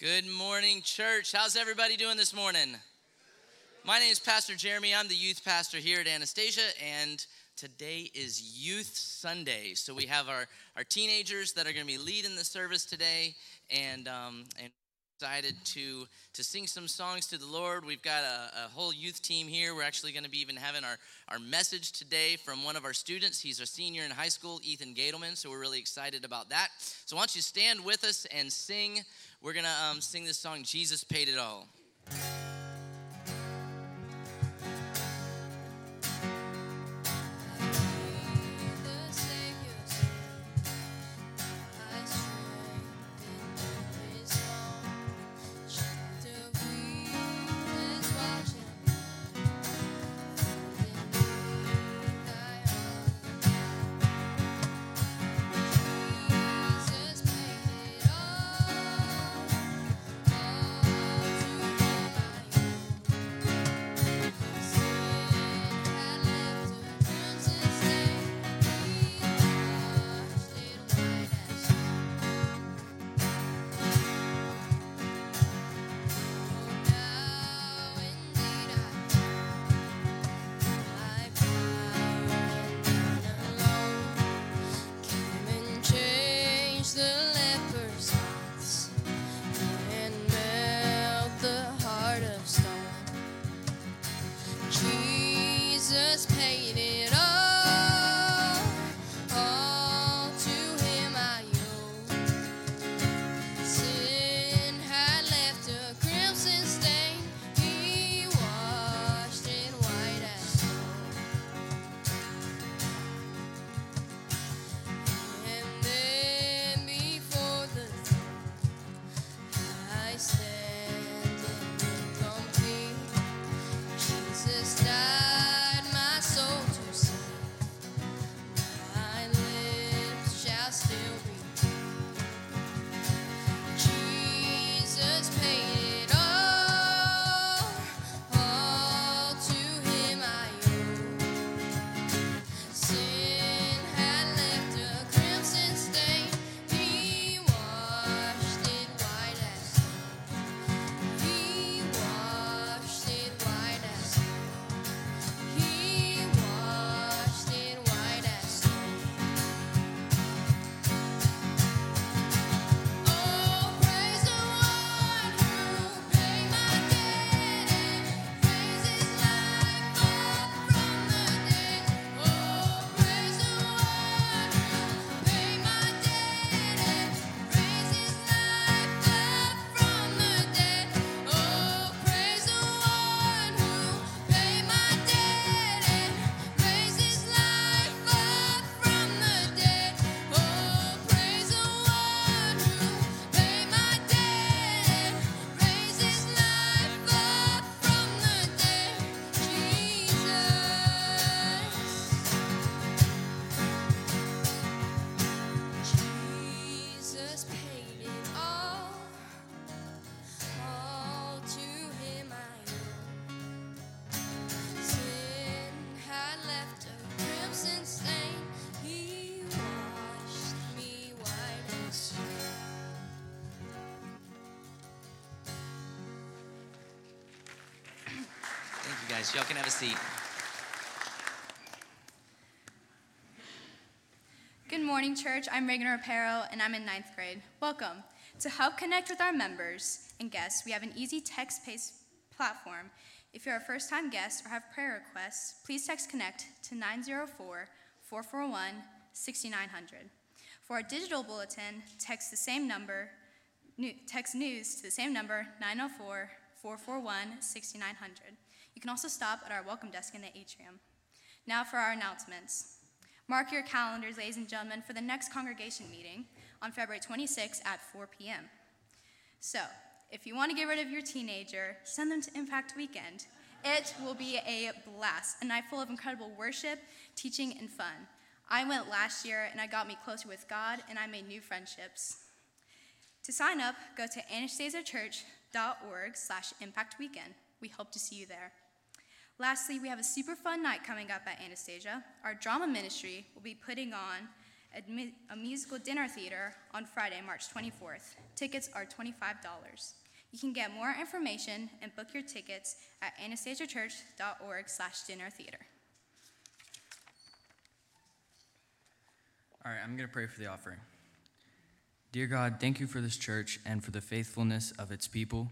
Good morning, church. How's everybody doing this morning? My name is Pastor Jeremy. I'm the youth pastor here at Anastasia, and today is Youth Sunday. So we have our, our teenagers that are going to be leading the service today, and um, and excited to to sing some songs to the Lord. We've got a, a whole youth team here. We're actually going to be even having our, our message today from one of our students. He's a senior in high school, Ethan Gadelman. So we're really excited about that. So why don't you stand with us and sing? We're to um, sing this song, Jesus Paid It All. Y'all can have a seat. Good morning, church. I'm Reagan Rapero, and I'm in ninth grade. Welcome. To help connect with our members and guests, we have an easy text based platform. If you're a first time guest or have prayer requests, please text Connect to 904 441 6900. For our digital bulletin, text the same number, text news to the same number, 904 441 6900. You can also stop at our welcome desk in the atrium. Now for our announcements. Mark your calendars, ladies and gentlemen, for the next congregation meeting on February 26 at 4 p.m. So, if you want to get rid of your teenager, send them to Impact Weekend. It will be a blast, a night full of incredible worship, teaching, and fun. I went last year and I got me closer with God and I made new friendships. To sign up, go to anastasiachurch.org slash impact weekend. We hope to see you there. Lastly, we have a super fun night coming up at Anastasia. Our drama ministry will be putting on a, mu- a musical dinner theater on Friday, March 24th. Tickets are $25. You can get more information and book your tickets at anastasiachurch.org slash dinner theater. All right, I'm going to pray for the offering. Dear God, thank you for this church and for the faithfulness of its people.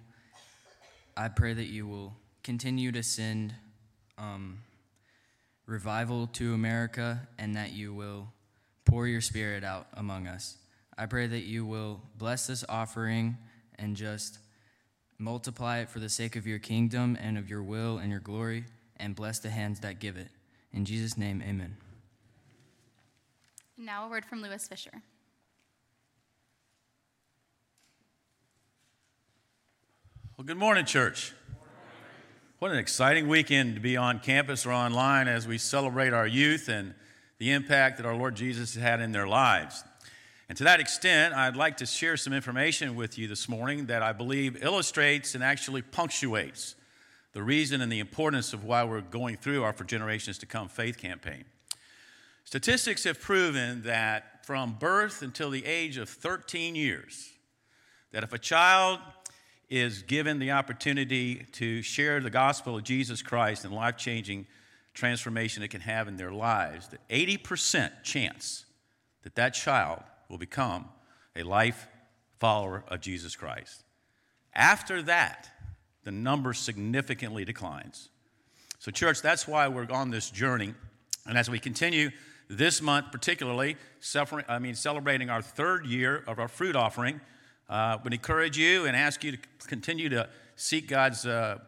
I pray that you will continue to send um, revival to America and that you will pour your spirit out among us. I pray that you will bless this offering and just multiply it for the sake of your kingdom and of your will and your glory, and bless the hands that give it. In Jesus' name, amen. Now a word from Lewis Fisher. Well, good morning, church. What an exciting weekend to be on campus or online as we celebrate our youth and the impact that our Lord Jesus has had in their lives. And to that extent, I'd like to share some information with you this morning that I believe illustrates and actually punctuates the reason and the importance of why we're going through our For Generations to Come faith campaign. Statistics have proven that from birth until the age of 13 years, that if a child is given the opportunity to share the gospel of Jesus Christ and life changing transformation it can have in their lives, the 80% chance that that child will become a life follower of Jesus Christ. After that, the number significantly declines. So, church, that's why we're on this journey. And as we continue this month, particularly, I mean, celebrating our third year of our fruit offering, uh, would encourage you and ask you to continue to seek God's uh,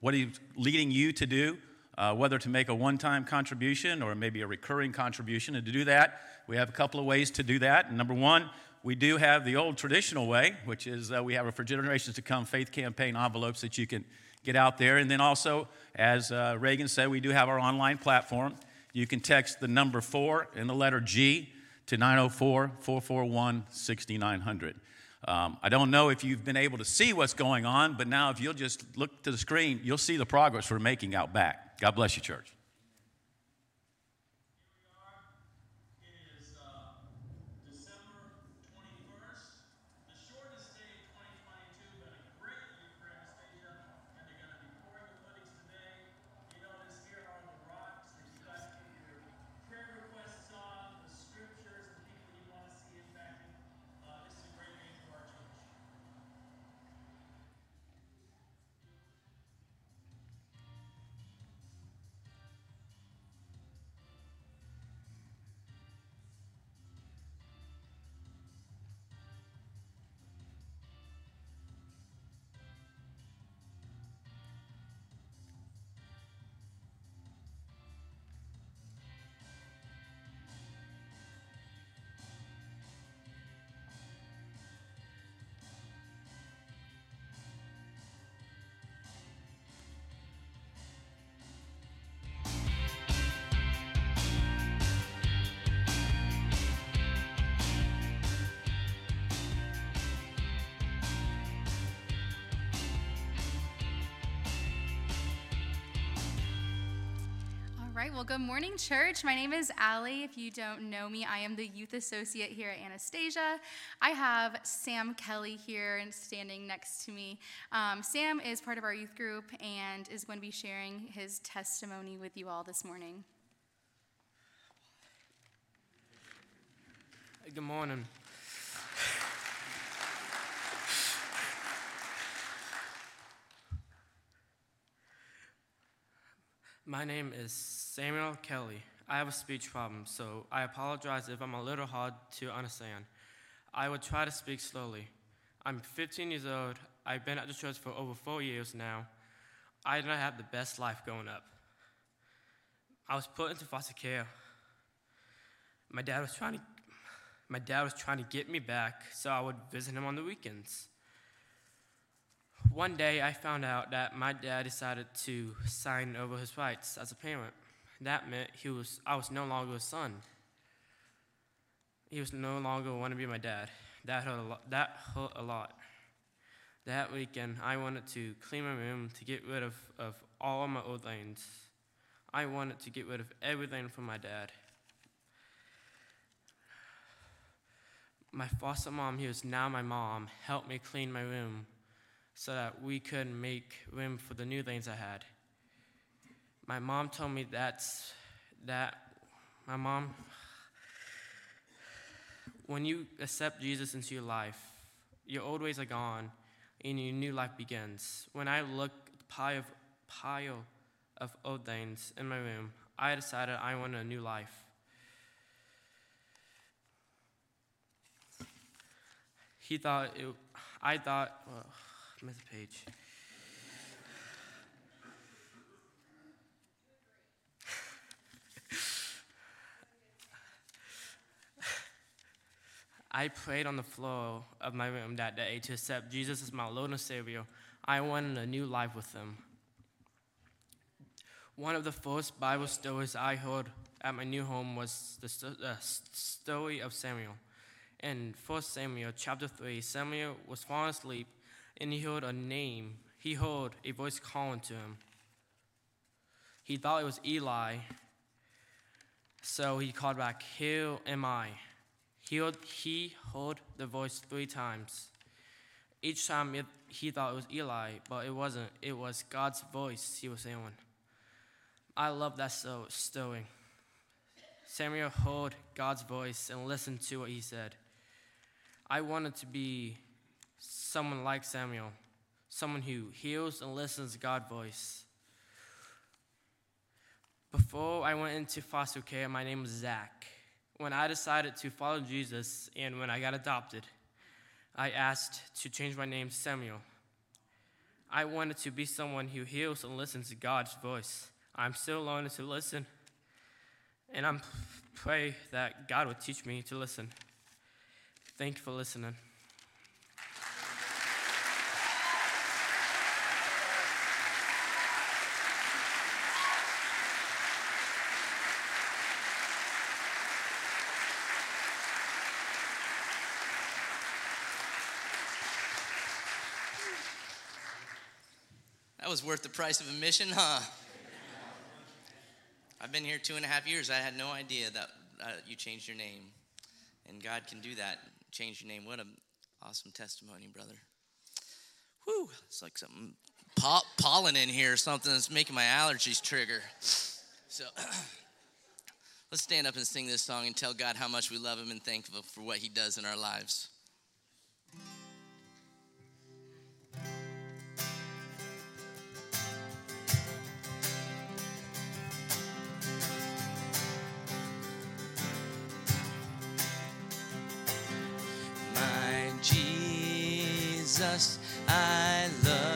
what He's leading you to do, uh, whether to make a one-time contribution or maybe a recurring contribution. And to do that, we have a couple of ways to do that. Number one, we do have the old traditional way, which is uh, we have a For Generations to Come faith campaign envelopes that you can get out there. And then also, as uh, Reagan said, we do have our online platform. You can text the number four and the letter G to 904 441 6900. Um, I don't know if you've been able to see what's going on, but now if you'll just look to the screen, you'll see the progress we're making out back. God bless you, church. Right, well, good morning, church. My name is Allie. If you don't know me, I am the youth associate here at Anastasia. I have Sam Kelly here and standing next to me. Um, Sam is part of our youth group and is going to be sharing his testimony with you all this morning. Good morning. My name is Samuel Kelly. I have a speech problem, so I apologize if I'm a little hard to understand. I will try to speak slowly. I'm 15 years old. I've been at the church for over four years now. I did not have the best life growing up. I was put into foster care. My dad was trying to my dad was trying to get me back so I would visit him on the weekends. One day, I found out that my dad decided to sign over his rights as a parent. That meant he was, I was no longer a son. He was no longer want to be my dad. That hurt a lot. That hurt a lot. That weekend, I wanted to clean my room to get rid of, of all of my old things. I wanted to get rid of everything from my dad. My foster mom, who is now my mom, helped me clean my room so that we could make room for the new things I had. My mom told me that's that my mom when you accept Jesus into your life, your old ways are gone and your new life begins. When I look at the pile of pile of old things in my room, I decided I wanted a new life. He thought it, I thought, well, I missed a page. I prayed on the floor of my room that day to accept Jesus as my Lord and Savior. I wanted a new life with Him. One of the first Bible stories I heard at my new home was the, the uh, story of Samuel. In 1 Samuel chapter 3, Samuel was falling asleep and he heard a name. He heard a voice calling to him. He thought it was Eli, so he called back, Here am I. He heard, he heard the voice three times. Each time it, he thought it was Eli, but it wasn't. It was God's voice he was saying. I love that so, story. Samuel heard God's voice and listened to what he said. I wanted to be someone like Samuel, someone who heals and listens to God's voice. Before I went into foster care, my name was Zach. When I decided to follow Jesus and when I got adopted, I asked to change my name Samuel. I wanted to be someone who heals and listens to God's voice. I'm still learning to listen, and I'm pray that God would teach me to listen. Thank you for listening. Was worth the price of admission, huh? I've been here two and a half years. I had no idea that uh, you changed your name. And God can do that, change your name. What an awesome testimony, brother. Whew, it's like something po- pollen in here or something that's making my allergies trigger. So let's stand up and sing this song and tell God how much we love Him and thankful for what He does in our lives. Jesus, I love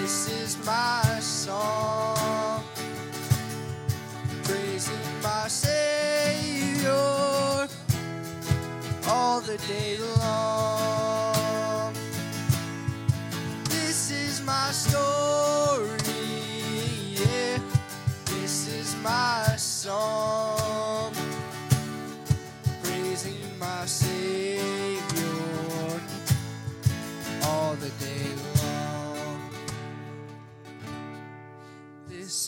This is my song, praising my Savior all the day long.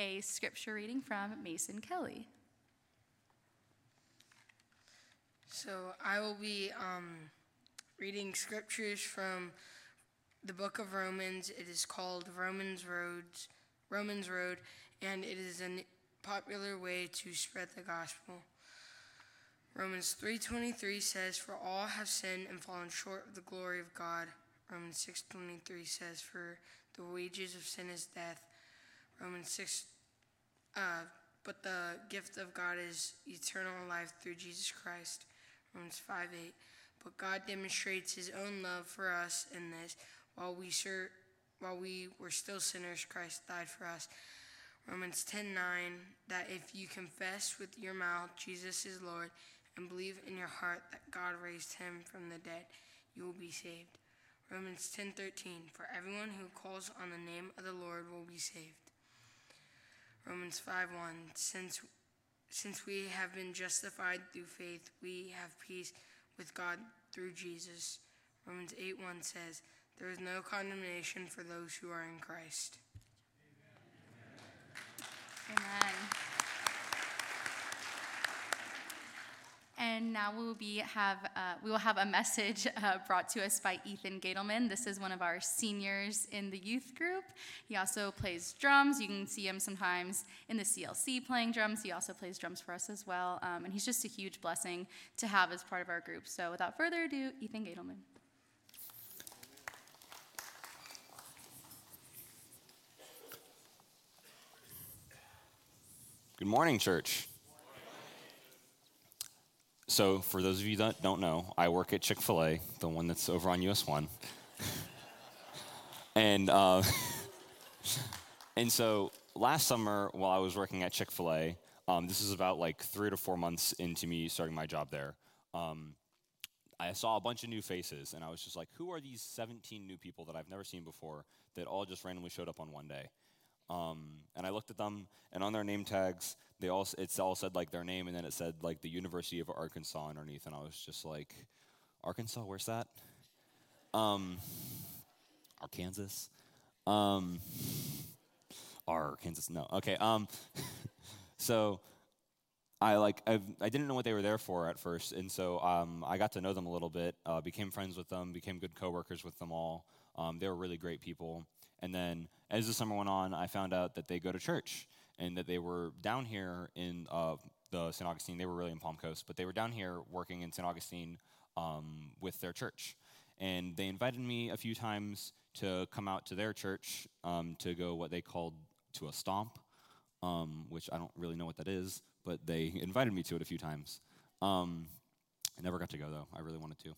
A scripture reading from Mason Kelly. So I will be um, reading scriptures from the book of Romans. It is called Romans Roads, Romans Road, and it is a popular way to spread the gospel. Romans 3:23 says, "For all have sinned and fallen short of the glory of God." Romans 6:23 says, "For the wages of sin is death." Romans 6 uh, but the gift of God is eternal life through Jesus Christ. Romans 5 8. But God demonstrates his own love for us in this while we while we were still sinners, Christ died for us. Romans 10 9. That if you confess with your mouth Jesus is Lord and believe in your heart that God raised him from the dead, you will be saved. Romans 10:13 For everyone who calls on the name of the Lord will be saved. Romans 5:1 Since since we have been justified through faith, we have peace with God through Jesus. Romans 8 1 says, There is no condemnation for those who are in Christ. Amen. And now we will be have uh, we will have a message uh, brought to us by Ethan Gadelman. This is one of our seniors in the youth group. He also plays drums. You can see him sometimes in the CLC playing drums. He also plays drums for us as well, um, and he's just a huge blessing to have as part of our group. So, without further ado, Ethan Gadelman. Good morning, church. So, for those of you that don't know, I work at Chick fil A, the one that's over on US 1. and, uh, and so, last summer, while I was working at Chick fil A, um, this is about like three to four months into me starting my job there. Um, I saw a bunch of new faces, and I was just like, who are these 17 new people that I've never seen before that all just randomly showed up on one day? Um, and I looked at them, and on their name tags, they all it all said like their name, and then it said like the University of Arkansas underneath, and I was just like, Arkansas, where's that? Um, Arkansas, um, Arkansas, no, okay. Um, so I like I've, I didn't know what they were there for at first, and so um, I got to know them a little bit, uh, became friends with them, became good coworkers with them all. Um, they were really great people. And then as the summer went on, I found out that they go to church and that they were down here in uh, the St. Augustine. They were really in Palm Coast, but they were down here working in St. Augustine um, with their church. And they invited me a few times to come out to their church um, to go what they called to a stomp, um, which I don't really know what that is, but they invited me to it a few times. Um, I never got to go though. I really wanted to.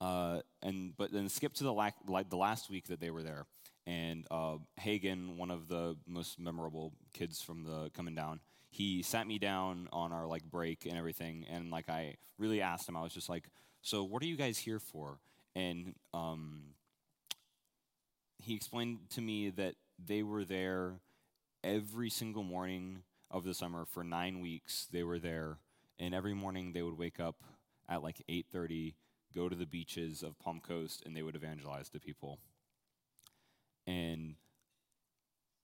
Uh, and but then skip to the, la- like the last week that they were there and uh, Hagen, one of the most memorable kids from the coming down, he sat me down on our like break and everything, and like I really asked him, I was just like, "So what are you guys here for?" And um, he explained to me that they were there every single morning of the summer for nine weeks. They were there, and every morning they would wake up at like 8:30, go to the beaches of Palm Coast, and they would evangelize to people. And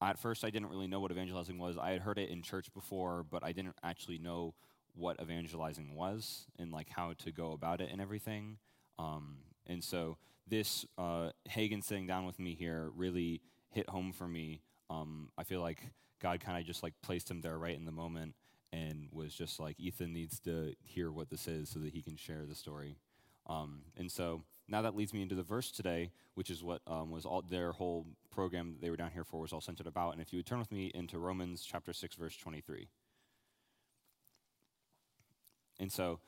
at first, I didn't really know what evangelizing was. I had heard it in church before, but I didn't actually know what evangelizing was and like how to go about it and everything. Um, and so this uh, Hagen sitting down with me here really hit home for me. Um, I feel like God kind of just like placed him there right in the moment and was just like Ethan needs to hear what this is so that he can share the story. Um, and so now that leads me into the verse today, which is what um, was all their whole program that they were down here for was all centered about. And if you would turn with me into Romans chapter 6, verse 23. And so,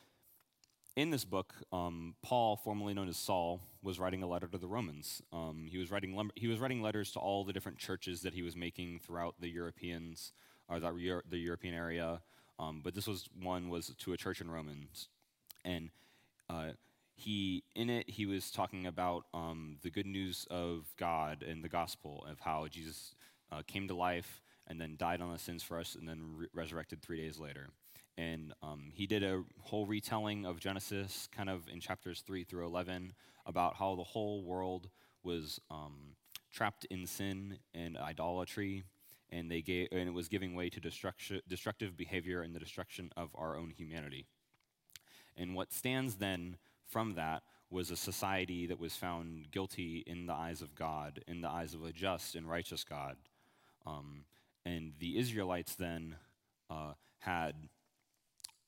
in this book, um, Paul, formerly known as Saul, was writing a letter to the Romans. Um, he was writing lem- he was writing letters to all the different churches that he was making throughout the Europeans or the, Euro- the European area. Um, but this was one was to a church in Romans, and uh, he in it he was talking about um, the good news of God and the gospel of how Jesus uh, came to life and then died on the sins for us and then re- resurrected three days later. And um, he did a whole retelling of Genesis, kind of in chapters three through eleven, about how the whole world was um, trapped in sin and idolatry, and they gave, and it was giving way to destruction, destructive behavior and the destruction of our own humanity. And what stands then from that was a society that was found guilty in the eyes of God, in the eyes of a just and righteous God. Um, and the Israelites then uh, had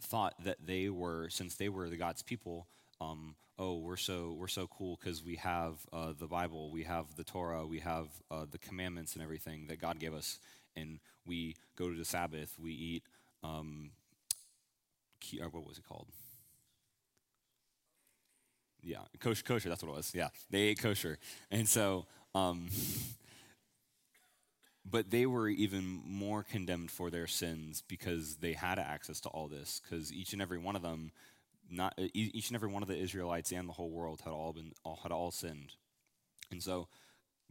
thought that they were, since they were the God's people, um, oh, we're so we're so cool because we have uh, the Bible, we have the Torah, we have uh, the commandments and everything that God gave us, and we go to the Sabbath, we eat. Um, or what was it called? Yeah, kosher, kosher. That's what it was. Yeah, they ate kosher, and so. Um, but they were even more condemned for their sins because they had access to all this because each and every one of them not each and every one of the israelites and the whole world had all been all, had all sinned and so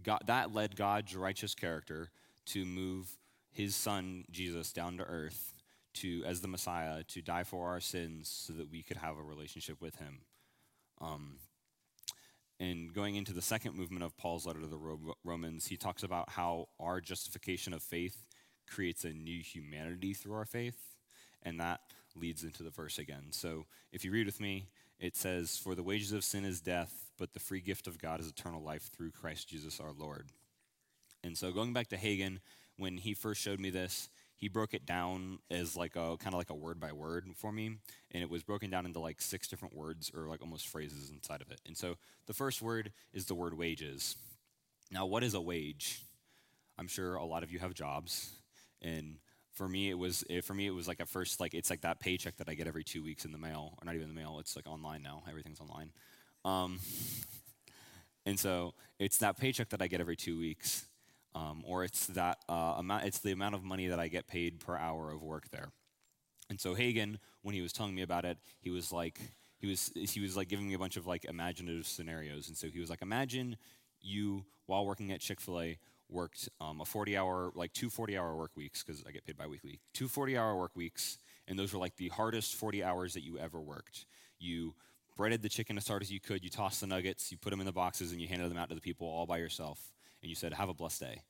god that led god's righteous character to move his son jesus down to earth to as the messiah to die for our sins so that we could have a relationship with him um, and going into the second movement of Paul's letter to the Romans, he talks about how our justification of faith creates a new humanity through our faith, and that leads into the verse again. So if you read with me, it says, For the wages of sin is death, but the free gift of God is eternal life through Christ Jesus our Lord. And so going back to Hagen, when he first showed me this, he broke it down as like a kind of like a word by word for me and it was broken down into like six different words or like almost phrases inside of it. And so the first word is the word wages. Now what is a wage? I'm sure a lot of you have jobs and for me it was it, for me it was like at first like it's like that paycheck that i get every two weeks in the mail or not even the mail it's like online now everything's online. Um, and so it's that paycheck that i get every two weeks um, or it's that uh, amount it's the amount of money that i get paid per hour of work there. And so hagen when he was telling me about it he was like he was he was like giving me a bunch of like imaginative scenarios. And so he was like imagine you while working at chick-fil-a worked um, a 40 hour like two 40 hour work weeks because i get paid bi-weekly two 40 hour work weeks and those were like the hardest 40 hours that you ever worked. You breaded the chicken as hard as you could you tossed the nuggets you put them in the boxes and you handed them out to the people all by yourself and you said have a blessed day.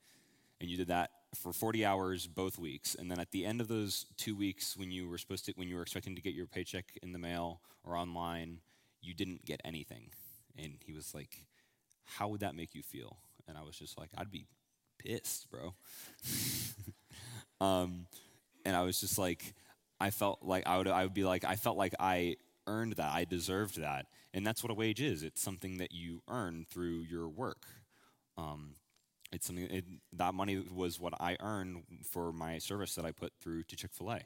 And you did that for 40 hours both weeks. And then at the end of those two weeks when you were supposed to when you were expecting to get your paycheck in the mail or online you didn't get anything. And he was like how would that make you feel? And i was just like i'd be pissed bro. Um, and i was just like i felt like i would i would be like i felt like i earned that. I deserved that. And that's what a wage is. It's something that you earn through your work. Um, it's something it, that money was what I earned for my service that I put through to Chick Fil A.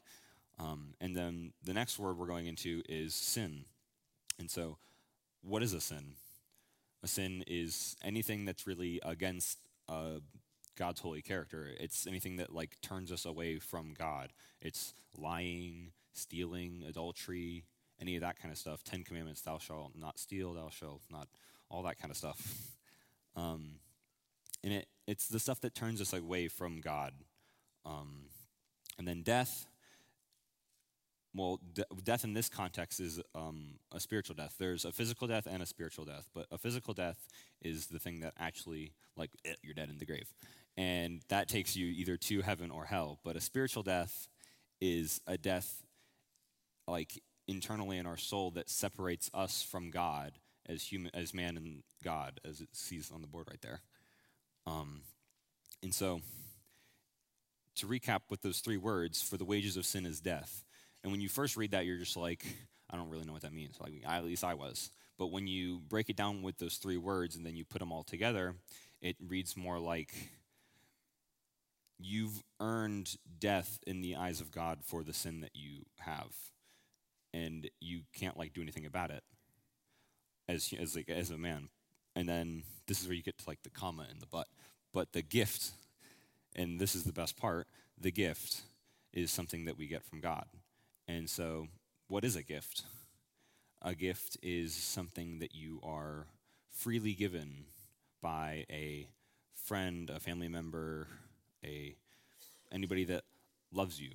Um, and then the next word we're going into is sin. And so, what is a sin? A sin is anything that's really against uh, God's holy character. It's anything that like turns us away from God. It's lying, stealing, adultery, any of that kind of stuff. Ten Commandments: Thou shalt not steal. Thou shalt not. All that kind of stuff. Um, and it, it's the stuff that turns us away from God. Um, and then death. Well, de- death in this context is um, a spiritual death. There's a physical death and a spiritual death, but a physical death is the thing that actually, like, eh, you're dead in the grave, and that takes you either to heaven or hell. But a spiritual death is a death, like internally in our soul, that separates us from God as human, as man and God, as it sees on the board right there. Um, and so, to recap with those three words, for the wages of sin is death. And when you first read that, you're just like, I don't really know what that means. Like, at least I was. But when you break it down with those three words and then you put them all together, it reads more like you've earned death in the eyes of God for the sin that you have, and you can't like do anything about it as as like as a man. And then this is where you get to like the comma and the but. But the gift, and this is the best part, the gift is something that we get from God. And so, what is a gift? A gift is something that you are freely given by a friend, a family member, a anybody that loves you.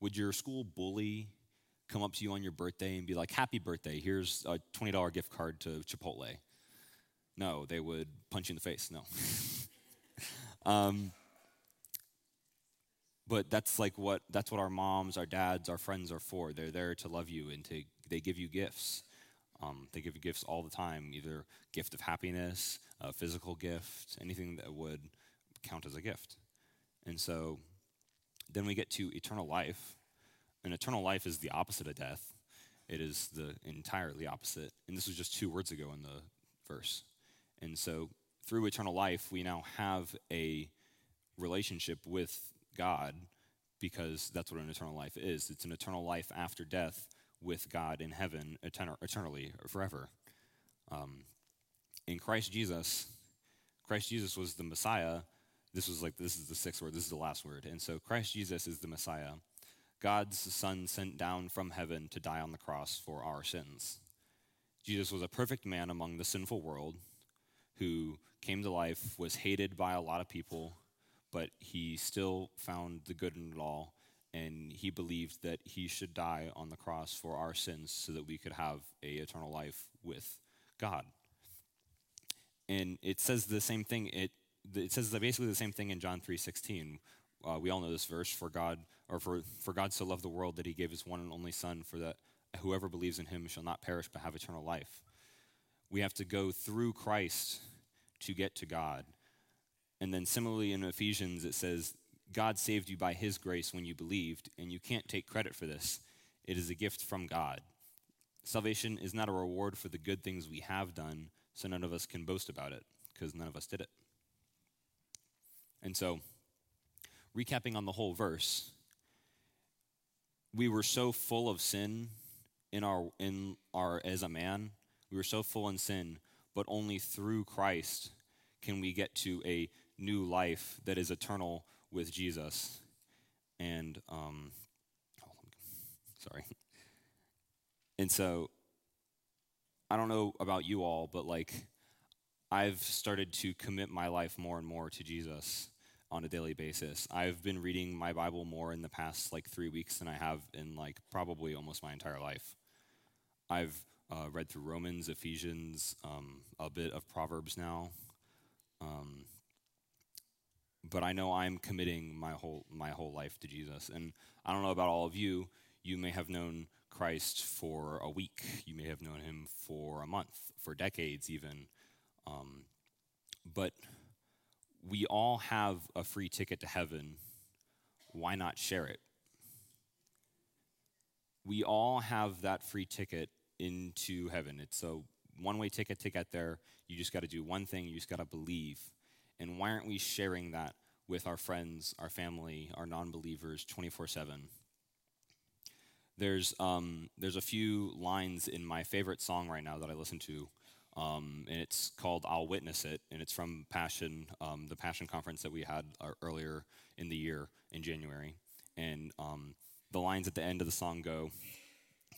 Would your school bully come up to you on your birthday and be like, "Happy birthday! Here's a twenty dollar gift card to Chipotle"? No, they would punch you in the face. No. um, but that's like what that's what our moms, our dads, our friends are for. They're there to love you and to they give you gifts. Um, they give you gifts all the time, either gift of happiness, a physical gift, anything that would count as a gift. And so then we get to eternal life. And eternal life is the opposite of death. It is the entirely opposite. And this was just two words ago in the verse. And so through eternal life, we now have a relationship with God because that's what an eternal life is. It's an eternal life after death with God in heaven etern- eternally or forever. Um, in Christ Jesus, Christ Jesus was the Messiah. This was like, this is the sixth word, this is the last word. And so Christ Jesus is the Messiah. God's Son sent down from heaven to die on the cross for our sins. Jesus was a perfect man among the sinful world who came to life, was hated by a lot of people, but he still found the good in it all, and he believed that he should die on the cross for our sins so that we could have a eternal life with God. And it says the same thing. It it says basically the same thing in John three sixteen. Uh, we all know this verse. For God, or for for God so loved the world that He gave His one and only Son, for that whoever believes in Him shall not perish but have eternal life. We have to go through Christ to get to God. And then similarly in Ephesians, it says, God saved you by his grace when you believed, and you can't take credit for this. It is a gift from God. Salvation is not a reward for the good things we have done, so none of us can boast about it, because none of us did it. And so, recapping on the whole verse, we were so full of sin in our in our as a man, we were so full in sin, but only through Christ can we get to a new life that is eternal with Jesus. And, um, sorry. And so, I don't know about you all, but like, I've started to commit my life more and more to Jesus on a daily basis. I've been reading my Bible more in the past like three weeks than I have in like probably almost my entire life. I've uh, read through Romans, Ephesians, um, a bit of Proverbs now. Um, but I know I'm committing my whole my whole life to Jesus. And I don't know about all of you. You may have known Christ for a week. You may have known him for a month, for decades even. Um, but we all have a free ticket to heaven. Why not share it? We all have that free ticket into heaven. It's a one way ticket to get there. You just got to do one thing, you just got to believe. And why aren't we sharing that with our friends, our family, our non believers 24 7? There's, um, there's a few lines in my favorite song right now that I listen to, um, and it's called I'll Witness It, and it's from Passion, um, the Passion conference that we had uh, earlier in the year in January. And um, the lines at the end of the song go,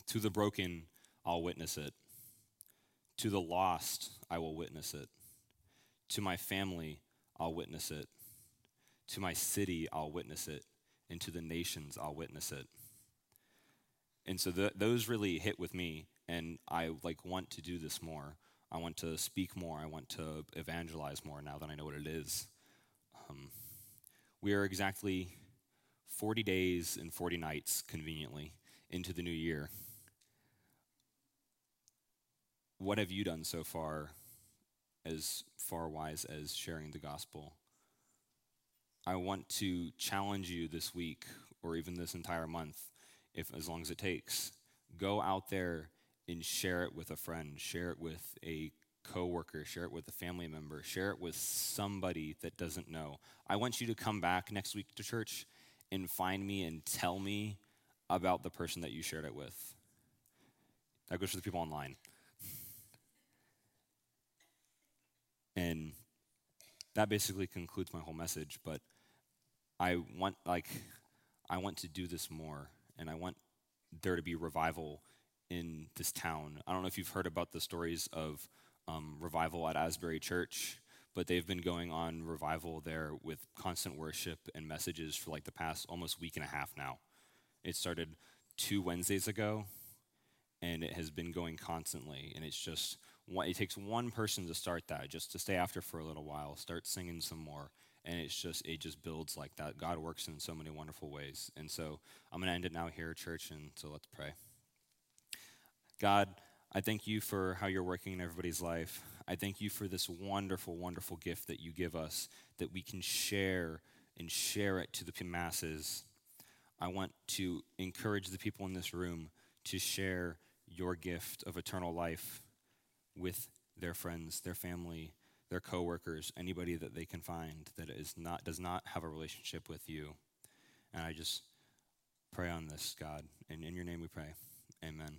To the broken, I'll witness it. To the lost, I will witness it. To my family, I'll witness it. To my city, I'll witness it. And to the nations, I'll witness it. And so those really hit with me, and I like want to do this more. I want to speak more. I want to evangelize more now that I know what it is. Um, we are exactly 40 days and 40 nights, conveniently, into the new year. What have you done so far as far wise as sharing the gospel? I want to challenge you this week or even this entire month, if as long as it takes. Go out there and share it with a friend, share it with a coworker, share it with a family member, share it with somebody that doesn't know. I want you to come back next week to church and find me and tell me about the person that you shared it with. That goes for the people online. And that basically concludes my whole message, but I want like I want to do this more and I want there to be revival in this town. I don't know if you've heard about the stories of um, revival at Asbury Church, but they've been going on revival there with constant worship and messages for like the past almost week and a half now. It started two Wednesdays ago, and it has been going constantly. And it's just one, it takes one person to start that, just to stay after for a little while, start singing some more, and it's just it just builds like that. God works in so many wonderful ways, and so I'm gonna end it now here, church, and so let's pray. God, I thank you for how you're working in everybody's life. I thank you for this wonderful, wonderful gift that you give us that we can share and share it to the masses. I want to encourage the people in this room to share your gift of eternal life with their friends, their family, their coworkers, anybody that they can find that is not does not have a relationship with you. And I just pray on this, God. And in your name we pray. Amen.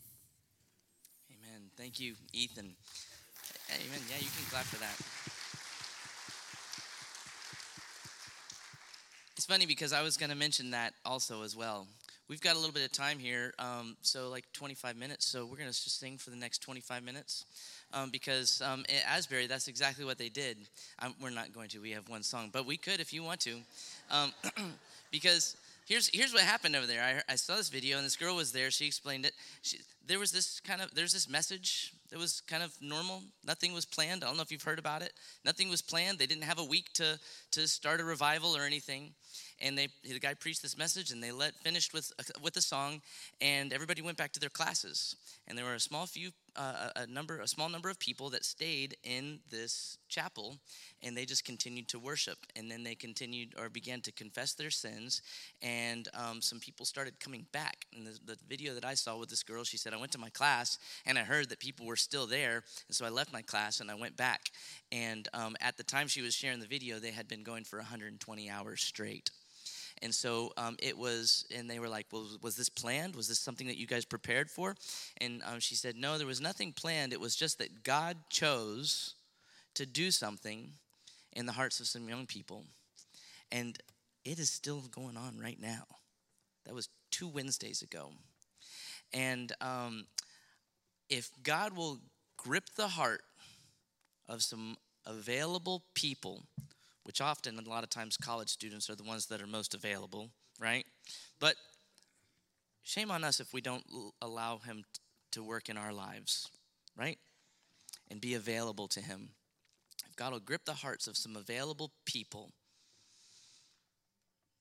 Amen. Thank you, Ethan. Amen. Yeah, you can clap for that. It's funny because I was going to mention that also as well. We've got a little bit of time here, um, so like 25 minutes. So we're to just sing for the next 25 minutes um, because um, at Asbury, that's exactly what they did. Um, we're not going to. We have one song, but we could if you want to, um, because here's here's what happened over there. I, I saw this video and this girl was there. She explained it. She, there was this kind of there's this message that was kind of normal. Nothing was planned. I don't know if you've heard about it. Nothing was planned. They didn't have a week to to start a revival or anything and they the guy preached this message and they let finished with with a song and everybody went back to their classes and there were a small few uh, a number a small number of people that stayed in this chapel and they just continued to worship. And then they continued or began to confess their sins and um, some people started coming back. And the, the video that i saw with this girl she said i went to my class and i heard that people were still there and so i left my class and i went back. And um, at the time she was sharing the video they had been going for 120 hours straight and so um, it was, and they were like, Well, was this planned? Was this something that you guys prepared for? And um, she said, No, there was nothing planned. It was just that God chose to do something in the hearts of some young people. And it is still going on right now. That was two Wednesdays ago. And um, if God will grip the heart of some available people which often, a lot of times, college students are the ones that are most available, right? But shame on us if we don't allow Him to work in our lives, right? And be available to Him. If God will grip the hearts of some available people,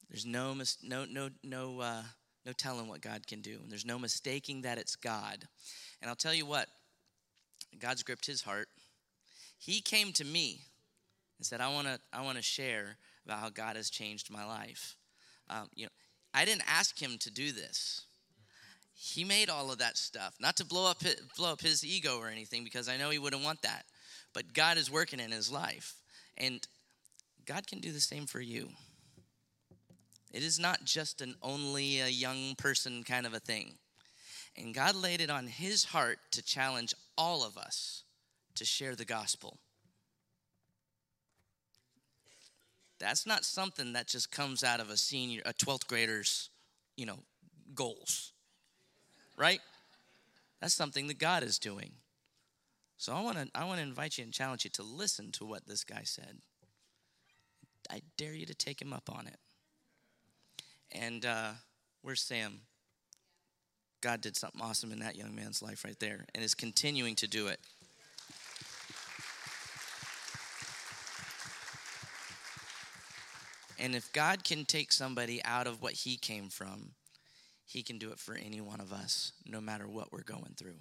there's no mis- no no no uh, no telling what God can do, and there's no mistaking that it's God. And I'll tell you what, God's gripped His heart. He came to me and said, I want to I wanna share about how God has changed my life. Um, you know, I didn't ask him to do this. He made all of that stuff, not to blow up his, blow up his ego or anything, because I know he wouldn't want that. But God is working in his life, and God can do the same for you. It is not just an only a young person kind of a thing. And God laid it on his heart to challenge all of us to share the gospel. That's not something that just comes out of a senior, a 12th grader's, you know, goals. Right? That's something that God is doing. So I want to I want to invite you and challenge you to listen to what this guy said. I dare you to take him up on it. And uh, where's Sam? God did something awesome in that young man's life right there and is continuing to do it. And if God can take somebody out of what he came from, he can do it for any one of us, no matter what we're going through.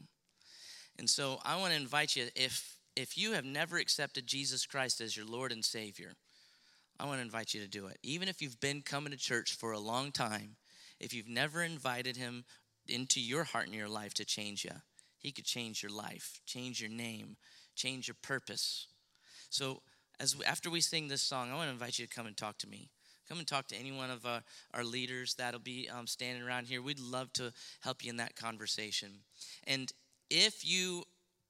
And so I want to invite you if if you have never accepted Jesus Christ as your Lord and Savior, I want to invite you to do it. Even if you've been coming to church for a long time, if you've never invited him into your heart and your life to change you, he could change your life, change your name, change your purpose. So as we, after we sing this song, I want to invite you to come and talk to me. Come and talk to any one of our, our leaders that'll be um, standing around here. We'd love to help you in that conversation. And if you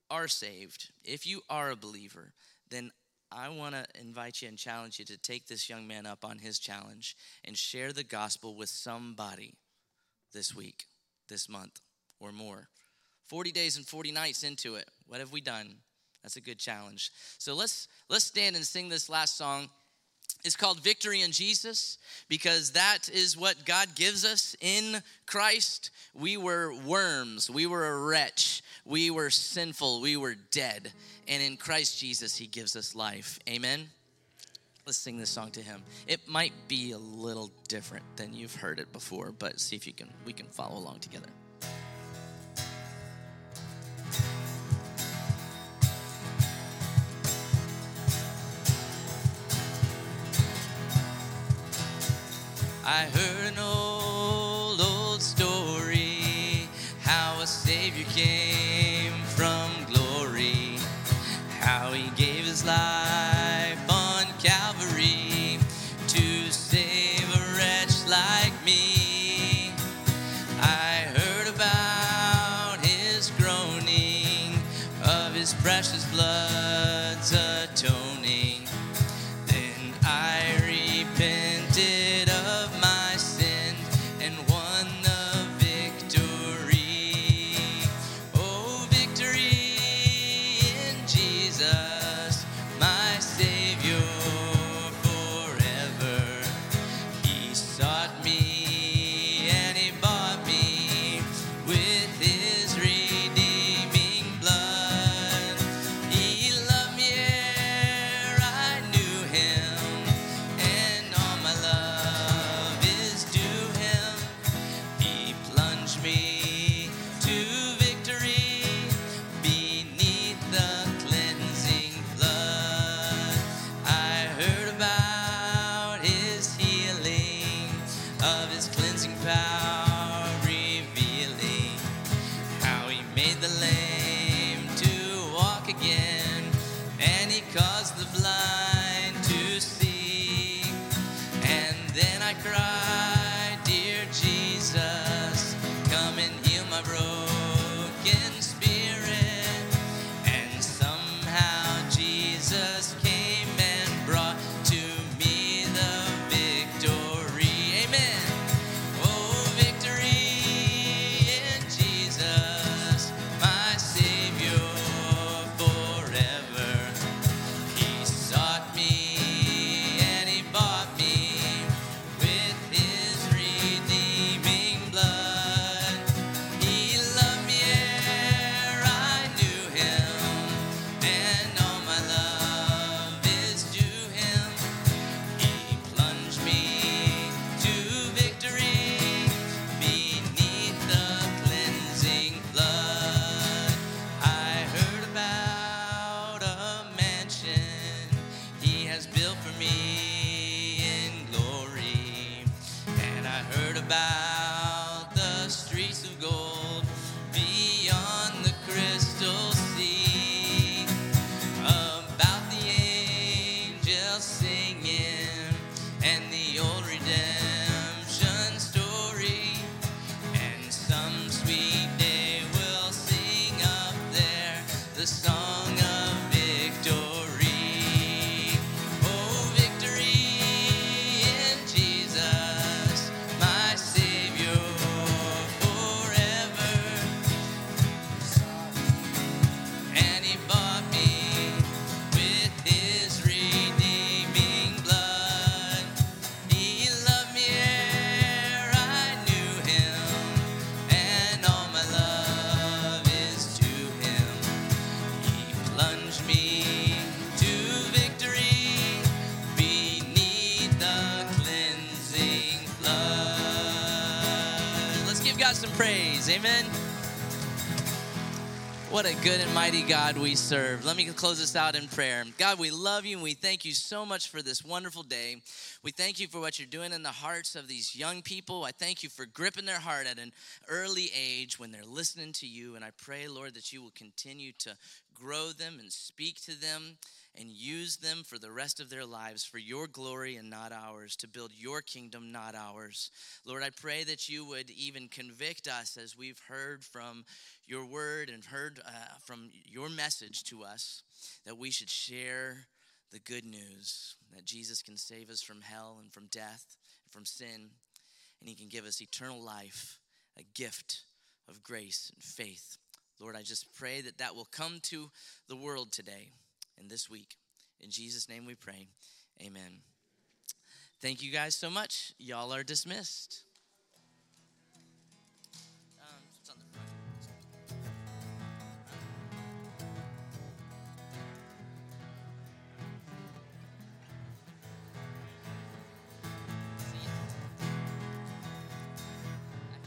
are saved, if you are a believer, then I want to invite you and challenge you to take this young man up on his challenge and share the gospel with somebody this week, this month, or more. 40 days and 40 nights into it. What have we done? That's a good challenge. So let's let's stand and sing this last song. It's called Victory in Jesus because that is what God gives us in Christ. We were worms, we were a wretch, we were sinful, we were dead. And in Christ Jesus, He gives us life. Amen. let's sing this song to him. It might be a little different than you've heard it before, but see if you can we can follow along together. I heard an old, old story how a Savior came from glory, how he gave his life Amen. What a good and mighty God we serve. Let me close this out in prayer. God, we love you and we thank you so much for this wonderful day. We thank you for what you're doing in the hearts of these young people. I thank you for gripping their heart at an early age when they're listening to you. And I pray, Lord, that you will continue to grow them and speak to them and use them for the rest of their lives for your glory and not ours, to build your kingdom, not ours. Lord, I pray that you would even convict us as we've heard from your word and heard uh, from your message to us that we should share the good news that Jesus can save us from hell and from death and from sin, and he can give us eternal life, a gift of grace and faith. Lord, I just pray that that will come to the world today and this week. In Jesus' name we pray. Amen. Thank you guys so much. Y'all are dismissed.